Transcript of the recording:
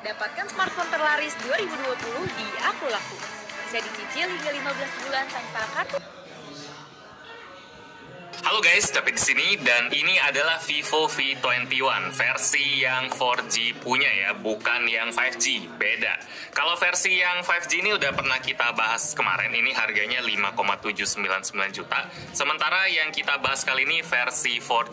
Dapatkan smartphone terlaris 2020 di Aku Laku. Bisa dicicil hingga 15 bulan tanpa kartu. Halo guys, tapi di sini dan ini adalah Vivo V21 versi yang 4G punya ya, bukan yang 5G, beda. Kalau versi yang 5G ini udah pernah kita bahas kemarin, ini harganya 5,799 juta. Sementara yang kita bahas kali ini versi 4G